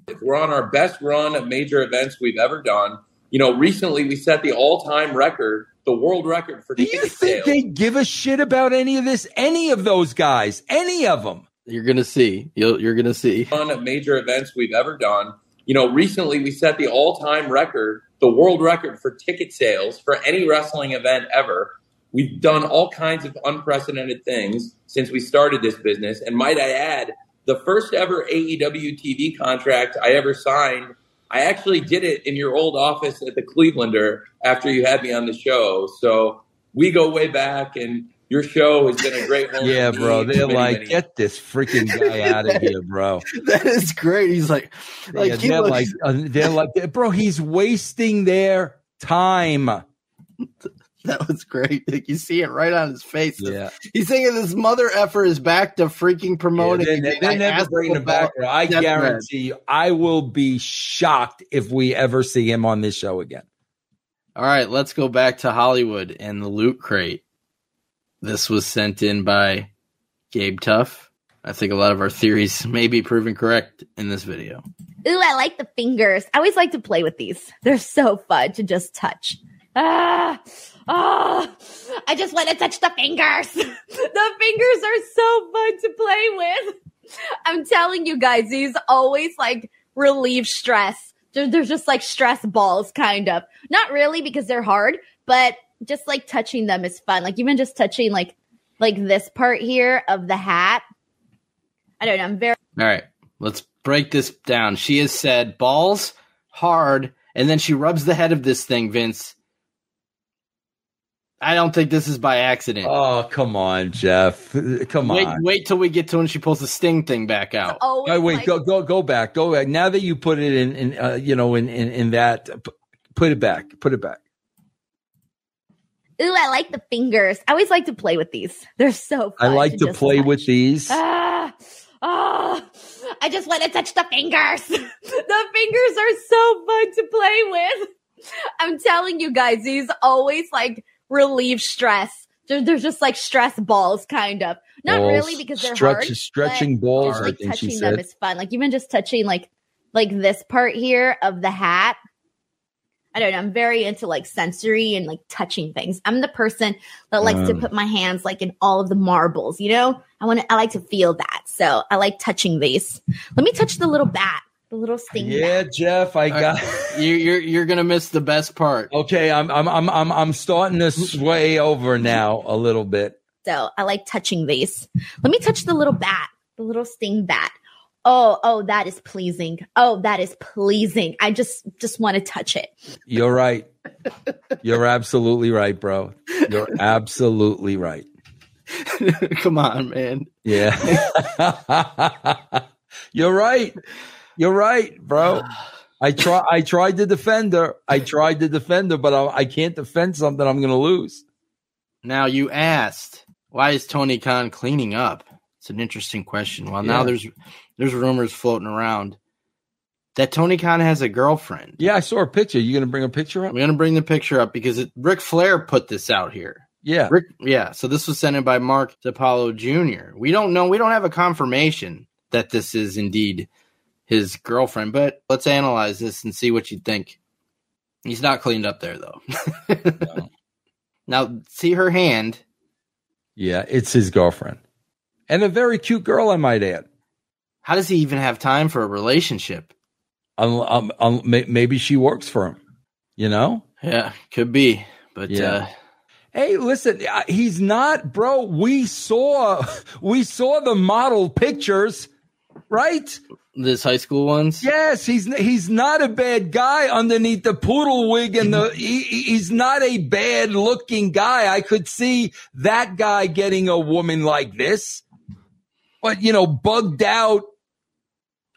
If We're on our best run of major events we've ever done. You know, recently we set the all-time record, the world record for Do you think sales. they give a shit about any of this? Any of those guys? Any of them? You're gonna see. You'll, you're gonna see. Run of major events we've ever done. You know, recently we set the all-time record, the world record for ticket sales for any wrestling event ever. We've done all kinds of unprecedented things since we started this business. And might I add, the first ever AEW TV contract I ever signed, I actually did it in your old office at the Clevelander after you had me on the show. So we go way back, and your show has been a great home. Yeah, bro. They're many, like, many get this freaking guy out of here, bro. That is great. He's like, like Yeah, he they're looks- like, uh, they're like, bro, he's wasting their time. that was great. Like, you see it right on his face. Yeah. He's thinking this mother effer is back to freaking promoting. they're, again. they're I never asked bringing him back. I Death Threat. guarantee you, I will be shocked if we ever see him on this show again. All right, let's go back to Hollywood and the loot crate. This was sent in by Gabe Tuff. I think a lot of our theories may be proven correct in this video. Ooh, I like the fingers. I always like to play with these. They're so fun to just touch. Ah, ah, I just want to touch the fingers. the fingers are so fun to play with. I'm telling you guys, these always like relieve stress. They're, they're just like stress balls, kind of. Not really because they're hard, but just like touching them is fun. Like even just touching like like this part here of the hat. I don't know. I'm very All right, let's break this down. She has said balls hard, and then she rubs the head of this thing, Vince. I don't think this is by accident. Oh, come on, Jeff. Come wait, on. wait till we get to when she pulls the sting thing back out. Oh, Wait, wait, go, go, go back, go back. Now that you put it in, in uh, you know, in, in, in that, put it back, put it back. Ooh, I like the fingers. I always like to play with these. They're so I like to just play touch. with these. Ah, ah, I just want to touch the fingers. the fingers are so fun to play with. I'm telling you guys, these always like relieve stress. They're, they're just like stress balls, kind of. Not Balls. really because they're Stretch- hard. stretching balls, just, like touching them is fun. Like even just touching like like this part here of the hat. I don't know. I'm very into like sensory and like touching things. I'm the person that likes to Um. put my hands like in all of the marbles, you know? I want to, I like to feel that. So I like touching these. Let me touch the little bat, the little sting bat. Yeah, Jeff, I got. you, you're you're gonna miss the best part. Okay, I'm I'm I'm I'm I'm starting to sway over now a little bit. So I like touching these. Let me touch the little bat, the little sting bat. Oh, oh, that is pleasing. Oh, that is pleasing. I just, just want to touch it. You're right. You're absolutely right, bro. You're absolutely right. Come on, man. Yeah. You're right. You're right, bro. I try. I tried to defend her. I tried to defend her, but I, I can't defend something I'm going to lose. Now you asked, why is Tony Khan cleaning up? It's an interesting question. Well, now there's there's rumors floating around that Tony Khan has a girlfriend. Yeah, I saw a picture. You going to bring a picture up? We're gonna bring the picture up because it, Ric Flair put this out here. Yeah. Ric, yeah. So this was sent in by Mark DiPaolo Jr. We don't know. We don't have a confirmation that this is indeed his girlfriend, but let's analyze this and see what you think. He's not cleaned up there though. Now, see her hand. Yeah, it's his girlfriend. And a very cute girl, I might add. How does he even have time for a relationship? Um, um, um, maybe she works for him. You know? Yeah, could be. But Yeah. uh, Hey, listen, he's not, bro. We saw, we saw the model pictures, right? this high school ones. Yes, he's he's not a bad guy underneath the poodle wig and the he, he- he's not a bad looking guy. I could see that guy getting a woman like this, but you know, bugged out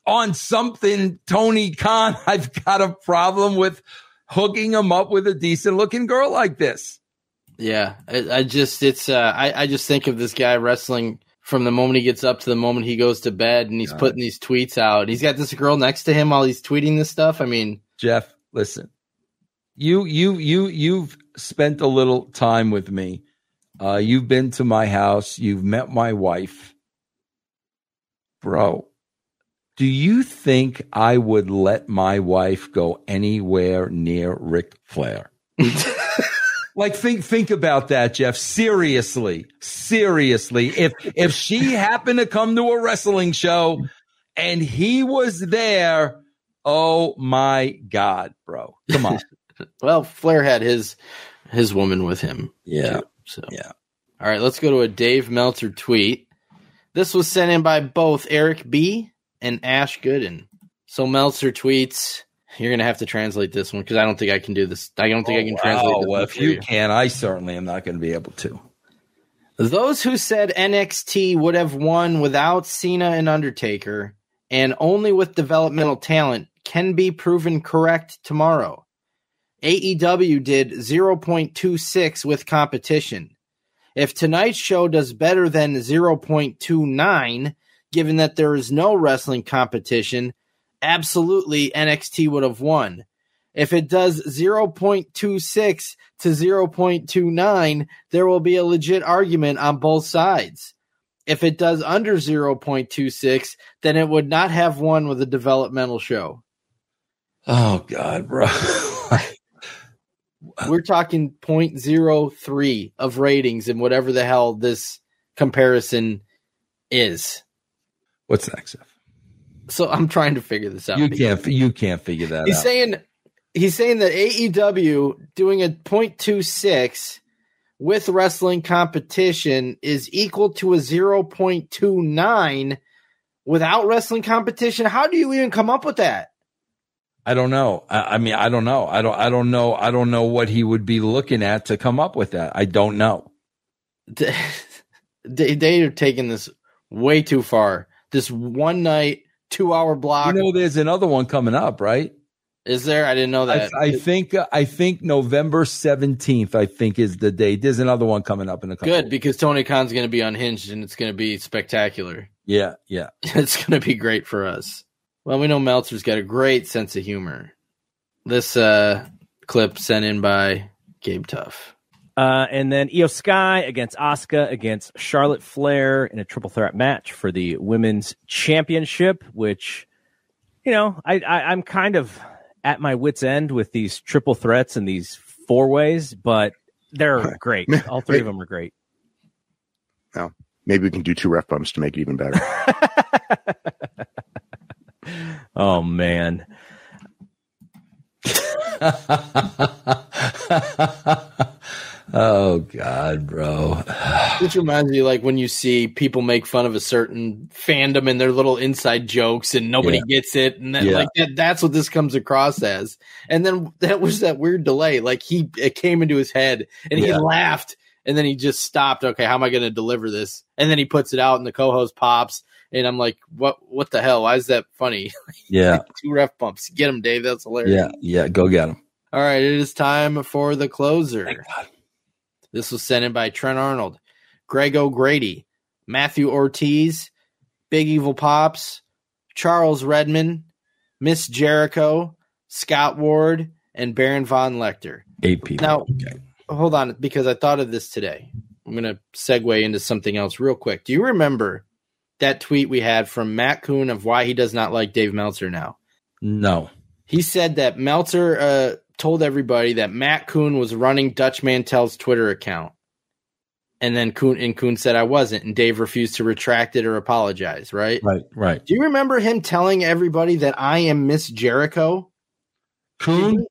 on something. Tony Khan, I've got a problem with hooking him up with a decent looking girl like this. Yeah, I, I just it's uh, I I just think of this guy wrestling from the moment he gets up to the moment he goes to bed, and he's God. putting these tweets out. He's got this girl next to him while he's tweeting this stuff. I mean, Jeff, listen. You you you you've spent a little time with me. Uh you've been to my house, you've met my wife. Bro, do you think I would let my wife go anywhere near Ric Flair? like think think about that, Jeff. Seriously. Seriously. If if she happened to come to a wrestling show and he was there, oh my God, bro. Come on. well, Flair had his his woman with him. Yeah. too, so yeah. All right, let's go to a Dave Meltzer tweet. This was sent in by both Eric B and Ash Gooden. So Meltzer tweets. You're gonna have to translate this one because I don't think I can do this. I don't think I can translate oh, Wow, well, if for you can, I certainly am not going to be able to. Those who said NXT would have won without Cena and Undertaker and only with developmental talent can be proven correct tomorrow. AEW did 0.26 with competition. If tonight's show does better than 0.29, given that there is no wrestling competition, absolutely NXT would have won. If it does 0.26 to 0.29, there will be a legit argument on both sides. If it does under 0.26, then it would not have won with a developmental show. Oh God, bro. We're talking 0.03 of ratings and whatever the hell this comparison is. What's next? Jeff? So I'm trying to figure this out. You can't you can't figure that He's out. saying he's saying that AEW doing a 0.26 with wrestling competition is equal to a 0.29 without wrestling competition. How do you even come up with that? I don't know. I, I mean, I don't know. I don't. I don't know. I don't know what he would be looking at to come up with that. I don't know. they, they are taking this way too far. This one night, two hour block. You know, there's another one coming up, right? is there? I didn't know that. I think. uh, I think November seventeenth. I think is the date. There's another one coming up in a couple. Good because Tony Khan's going to be unhinged and it's going to be spectacular. Yeah. Yeah. it's going to be great for us. Well, we know Meltzer's got a great sense of humor. This uh, clip sent in by Gabe Tuff. Uh, and then Iyo Sky against Asuka against Charlotte Flair in a triple threat match for the women's championship, which, you know, I, I, I'm kind of at my wits' end with these triple threats and these four ways, but they're great. All three of them are great. Now, maybe we can do two ref bumps to make it even better. Oh, man. oh God, bro. Which reminds me, like when you see people make fun of a certain fandom and their little inside jokes, and nobody Yeah. gets it, and then Yeah. like that, that's what this comes across as. And then that was that weird delay. Like he, it came into his head, and he Yeah. laughed, and then he just stopped. Okay, how am I going to deliver this? And then he puts it out, and the co-host pops, and I'm like, what? What the hell? Why is that funny? Yeah. Two ref bumps. Get him, Dave. That's hilarious. Yeah. Yeah. Go get him. All right, it is time for the closer. This was sent in by Trent Arnold, Greg O'Grady, Matthew Ortiz, Big Evil Pops, Charles Redman, Miss Jericho, Scott Ward, and Baron Von Lecter. Eight people. Now, hold on, because I thought of this today. I'm going to segue into something else real quick. Do you remember that tweet we had from Matt Kuhn of why he does not like Dave Meltzer now? No. He said that Meltzer uh, told everybody that Matt Kuhn was running Dutch Mantell's Twitter account. And then Kuhn and Kuhn said I wasn't, and Dave refused to retract it or apologize. Right? Right. Right. Do you remember him telling everybody that I am Miss Jericho? Kuhn.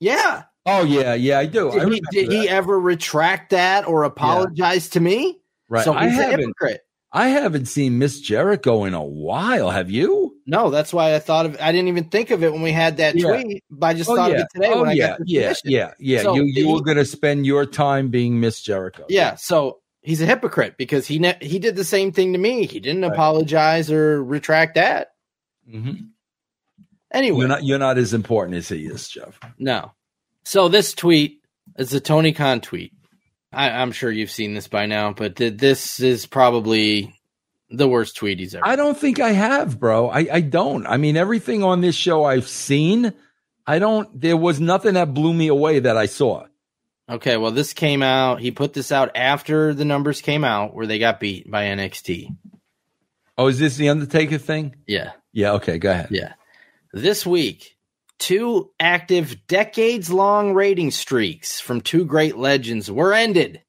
Yeah. Oh yeah, yeah, I do. I Did, he, did he ever retract that or apologize to me? Right. So I he's a haven't. hypocrite. I haven't seen Miss Jericho in a while. Have you? No, that's why I thought of. I didn't even think of it when we had that Yeah. tweet. But I just oh, thought yeah. of it today oh, when I yeah, got the yeah, yeah, yeah. So you you he- were going to spend your time being Miss Jericho. Yeah, so he's a hypocrite because he ne- he did the same thing to me. He didn't apologize or retract that. Mhm. Anyway, You're not you're not as important as he is, Jeff. no. So this tweet is a Tony Khan tweet. I, I'm sure you've seen this by now, but th- this is probably the worst tweet he's ever. I don't think I have, bro. I, I don't. I mean, everything on this show I've seen, I don't. There was nothing that blew me away that I saw. Okay, well, this came out. He put this out after the numbers came out where they got beat by NXT. Oh, is this the Undertaker thing? Yeah. Yeah. Okay. Go ahead. Yeah. This week, two active decades long rating streaks from two great legends were ended.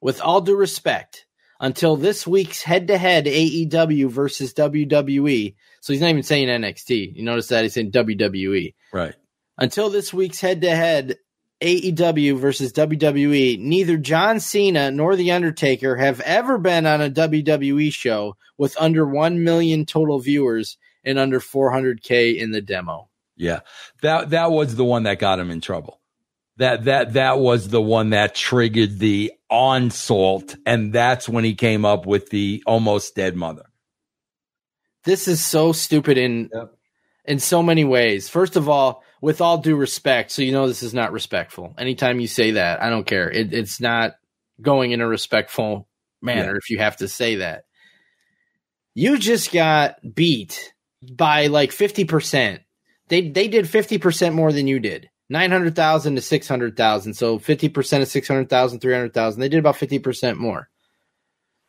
With all due respect, until this week's head to head AEW versus WWE. So he's not even saying NXT. You notice that he's saying WWE. Right. Until this week's head to head AEW versus WWE, neither John Cena nor The Undertaker have ever been on a WWE show with under 1 million total viewers and under 400K in the demo. Yeah. That that was the one that got him in trouble. That that that was the one that triggered the onslaught, and that's when he came up with the almost dead mother. This is so stupid in in so many ways. First of all, with all due respect, so you know this is not respectful. Anytime you say that, I don't care. It, it's not going in a respectful manner Yeah. if you have to say that. You just got beat by like 50%. They they did 50% more than you did. 900,000 to 600,000. So 50% of 600,000, 300,000. They did about 50% more.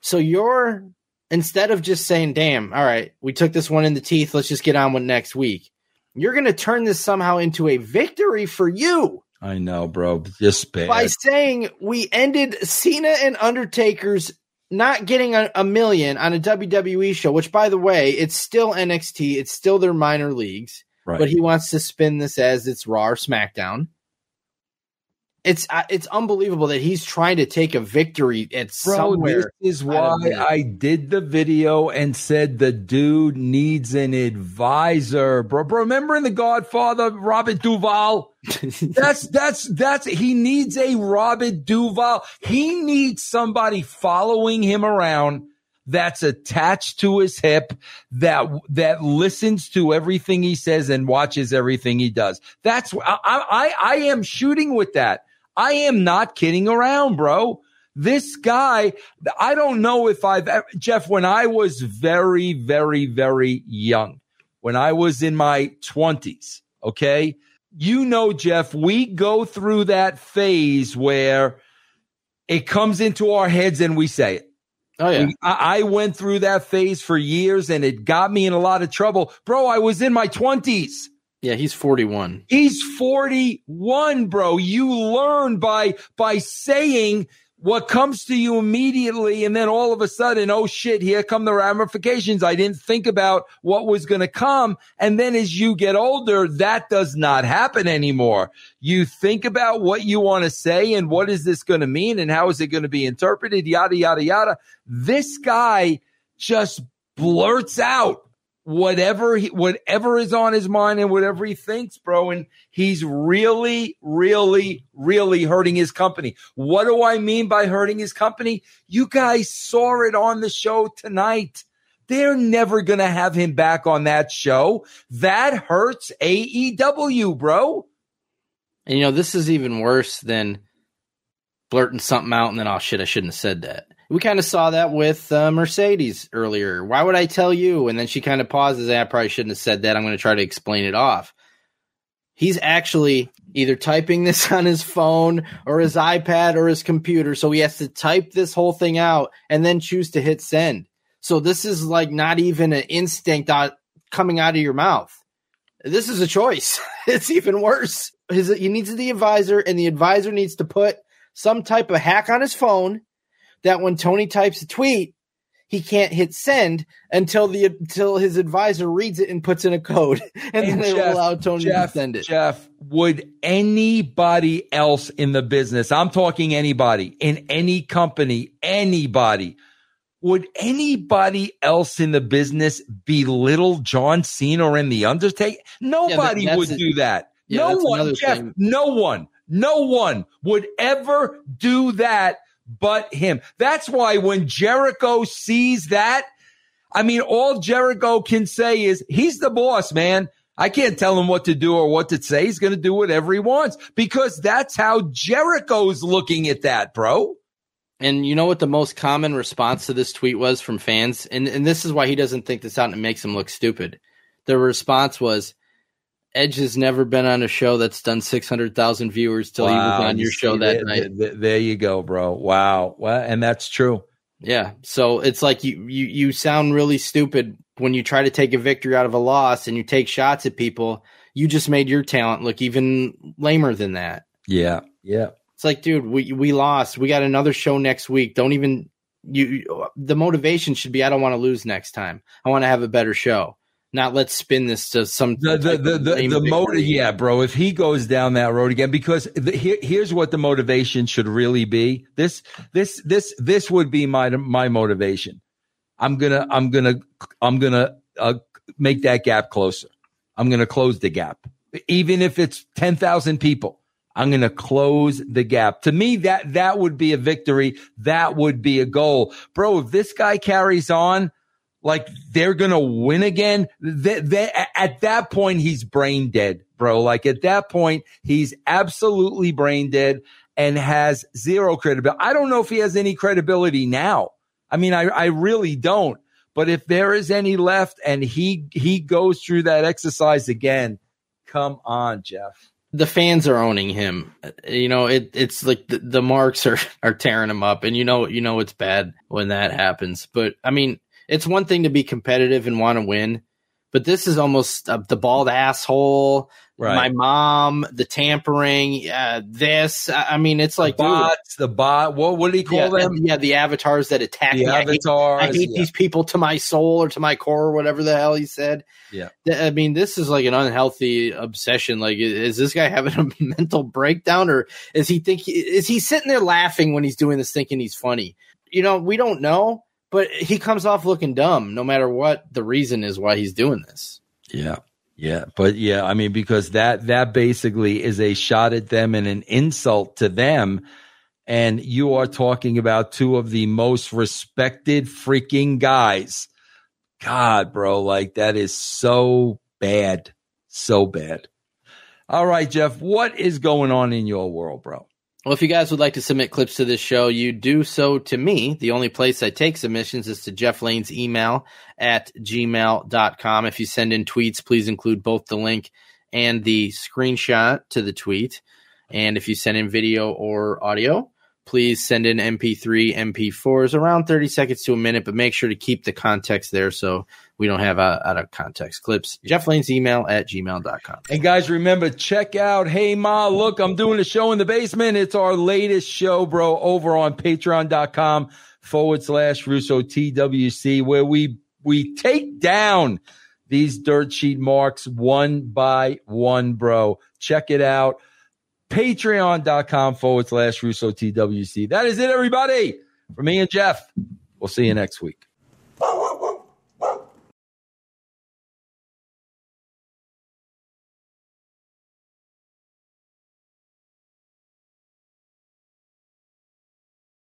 So you're instead of just saying, "Damn, all right, we took this one in the teeth. Let's just get on with next week." You're going to turn this somehow into a victory for you I know, bro. Just bad. by saying we ended Cena and Undertaker's not getting a, a million on a WWE show, which by the way, it's still NXT, it's still their minor leagues, Right. but he wants to spin this as it's Raw or SmackDown. It's uh, it's unbelievable that he's trying to take a victory at Bro, somewhere. this is why. I did the video and said the dude needs an advisor, bro. Bro, remember in The Godfather, Robert Duvall? that's that's that's he needs a Robert Duvall. He needs somebody following him around that's attached to his hip that that listens to everything he says and watches everything he does. That's I I, I am shooting with that. I am not kidding around, bro. This guy, I don't know if I've Jeff, when I was very, very, very young, when I was in my 20s, okay? You know, Jeff, we go through that phase where it comes into our heads and we say it. Oh, yeah. I, I went through that phase for years and it got me in a lot of trouble. Bro, I was in my 20s. Yeah, he's 41. He's 41, bro. You learn by by saying what comes to you immediately and then all of a sudden, oh shit, here come the ramifications. I didn't think about what was going to come. And then as you get older, that does not happen anymore. You think about what you want to say and what is this going to mean and how is it going to be interpreted, yada, yada, yada. This guy just blurts out whatever he, whatever is on his mind and whatever he thinks, bro. And he's really, really, really hurting his company. What do I mean by hurting his company? You guys saw it on the show tonight. They're never going to have him back on that show. That hurts AEW, bro. And you know, this is even worse than blurting something out and then, oh shit, I shouldn't have said that. We kind of saw that with uh, Mercedes earlier. Why would I tell you? And then she kind of pauses. I probably shouldn't have said that. I'm going to try to explain it off. He's actually either typing this on his phone or his iPad or his computer. So he has to type this whole thing out and then choose to hit send. So this is like not even an instinct out, coming out of your mouth. This is a choice. it's even worse. His, he needs the advisor, and the advisor needs to put some type of hack on his phone that when Tony types a tweet, he can't hit send until the until his advisor reads it and puts in a code, and, then they will allow Tony Jeff, to send it. Jeff, would anybody else in the business, I'm talking anybody in any company, anybody, would anybody else in the business belittle John Cena or in the Undertaker? Nobody that's would it. do that. Yeah, no one, Jeff, thing. no one, no one would ever do that but him. That's why when Jericho sees that, I mean, all Jericho can say is he's the boss, man. I can't tell him what to do or what to say. He's going to do whatever he wants because that's how Jericho's looking at that, bro. And you know what the most common response to this tweet was from fans? And and this is why he doesn't think this out and it makes him look stupid. The response was Edge has never been on a show that's done 600,000 viewers till he was Wow, on your show that there, night. there- there you go, bro. Wow. Well, and that's true. Yeah. So it's like you, you you sound really stupid when you try to take a victory out of a loss and you take shots at people. You just made your talent look even lamer than that. Yeah. Yeah. It's like, dude, we we lost. We got another show next week. Don't even you. The motivation should be, I don't want to lose next time. I want to have a better show. Not let's spin this to some the the the the, the motive, yeah, bro. If he goes down that road again, because the, here, here's what the motivation should really be. This this this this would be my my motivation. I'm gonna I'm gonna I'm gonna uh, make that gap closer. I'm gonna close the gap, even if it's ten thousand people. I'm going to close the gap. To me, that that would be a victory. That would be a goal, bro. If this guy carries on, like they're gonna win again. They, they, at that point, he's brain dead, bro. Like at that point, he's absolutely brain dead and has zero credibility. I don't know if he has any credibility now. I mean, I, I really don't. But if there is any left and he he goes through that exercise again, come on, Jeff. the fans are owning him. You know, it it's like the, the marks are are tearing him up, and you know you know it's bad when that happens. But I mean, it's one thing to be competitive and want to win, but this is almost uh, the bald asshole. Right. My mom, the tampering, uh, this. I I mean, it's like the dude, bots, the bot. What what do you call yeah, them? Yeah, the avatars that attack The me. I hate- avatars, I hate, yeah. these people to my soul or to my core, or whatever the hell he said. Yeah. I mean, this is like an unhealthy obsession. Like, is this guy having a mental breakdown, or is he think is he sitting there laughing when he's doing this, thinking he's funny? You know, we don't know, but he comes off looking dumb, no matter what the reason is why he's doing this. Yeah. Yeah, but yeah, I mean because that that basically is a shot at them and an insult to them and you are talking about two of the most respected freaking guys. God, bro, like that is so bad. So bad. All right, Jeff, what is going on in your world, bro? Well, if you guys would like to submit clips to this show, you do so to me. The only place I take submissions is to Jeff Lane's email at gmail.com. If you send in tweets, please include both the link and the screenshot to the tweet. And if you send in video or audio, please send in MP3, MP4s around 30 seconds to a minute, but make sure to keep the context there so we don't have uh, out of context clips. Jeff Lane's email at gmail.com. And guys, remember, check out Hey Ma, look, I'm doing a show in the basement. It's our latest show, bro, over on patreon.com forward slash Russo TWC, where we we take down these dirt sheet marks one by one, bro. Check it out. Patreon.com forward slash Russo TWC. That is it, everybody. For me and Jeff. We'll see you next week.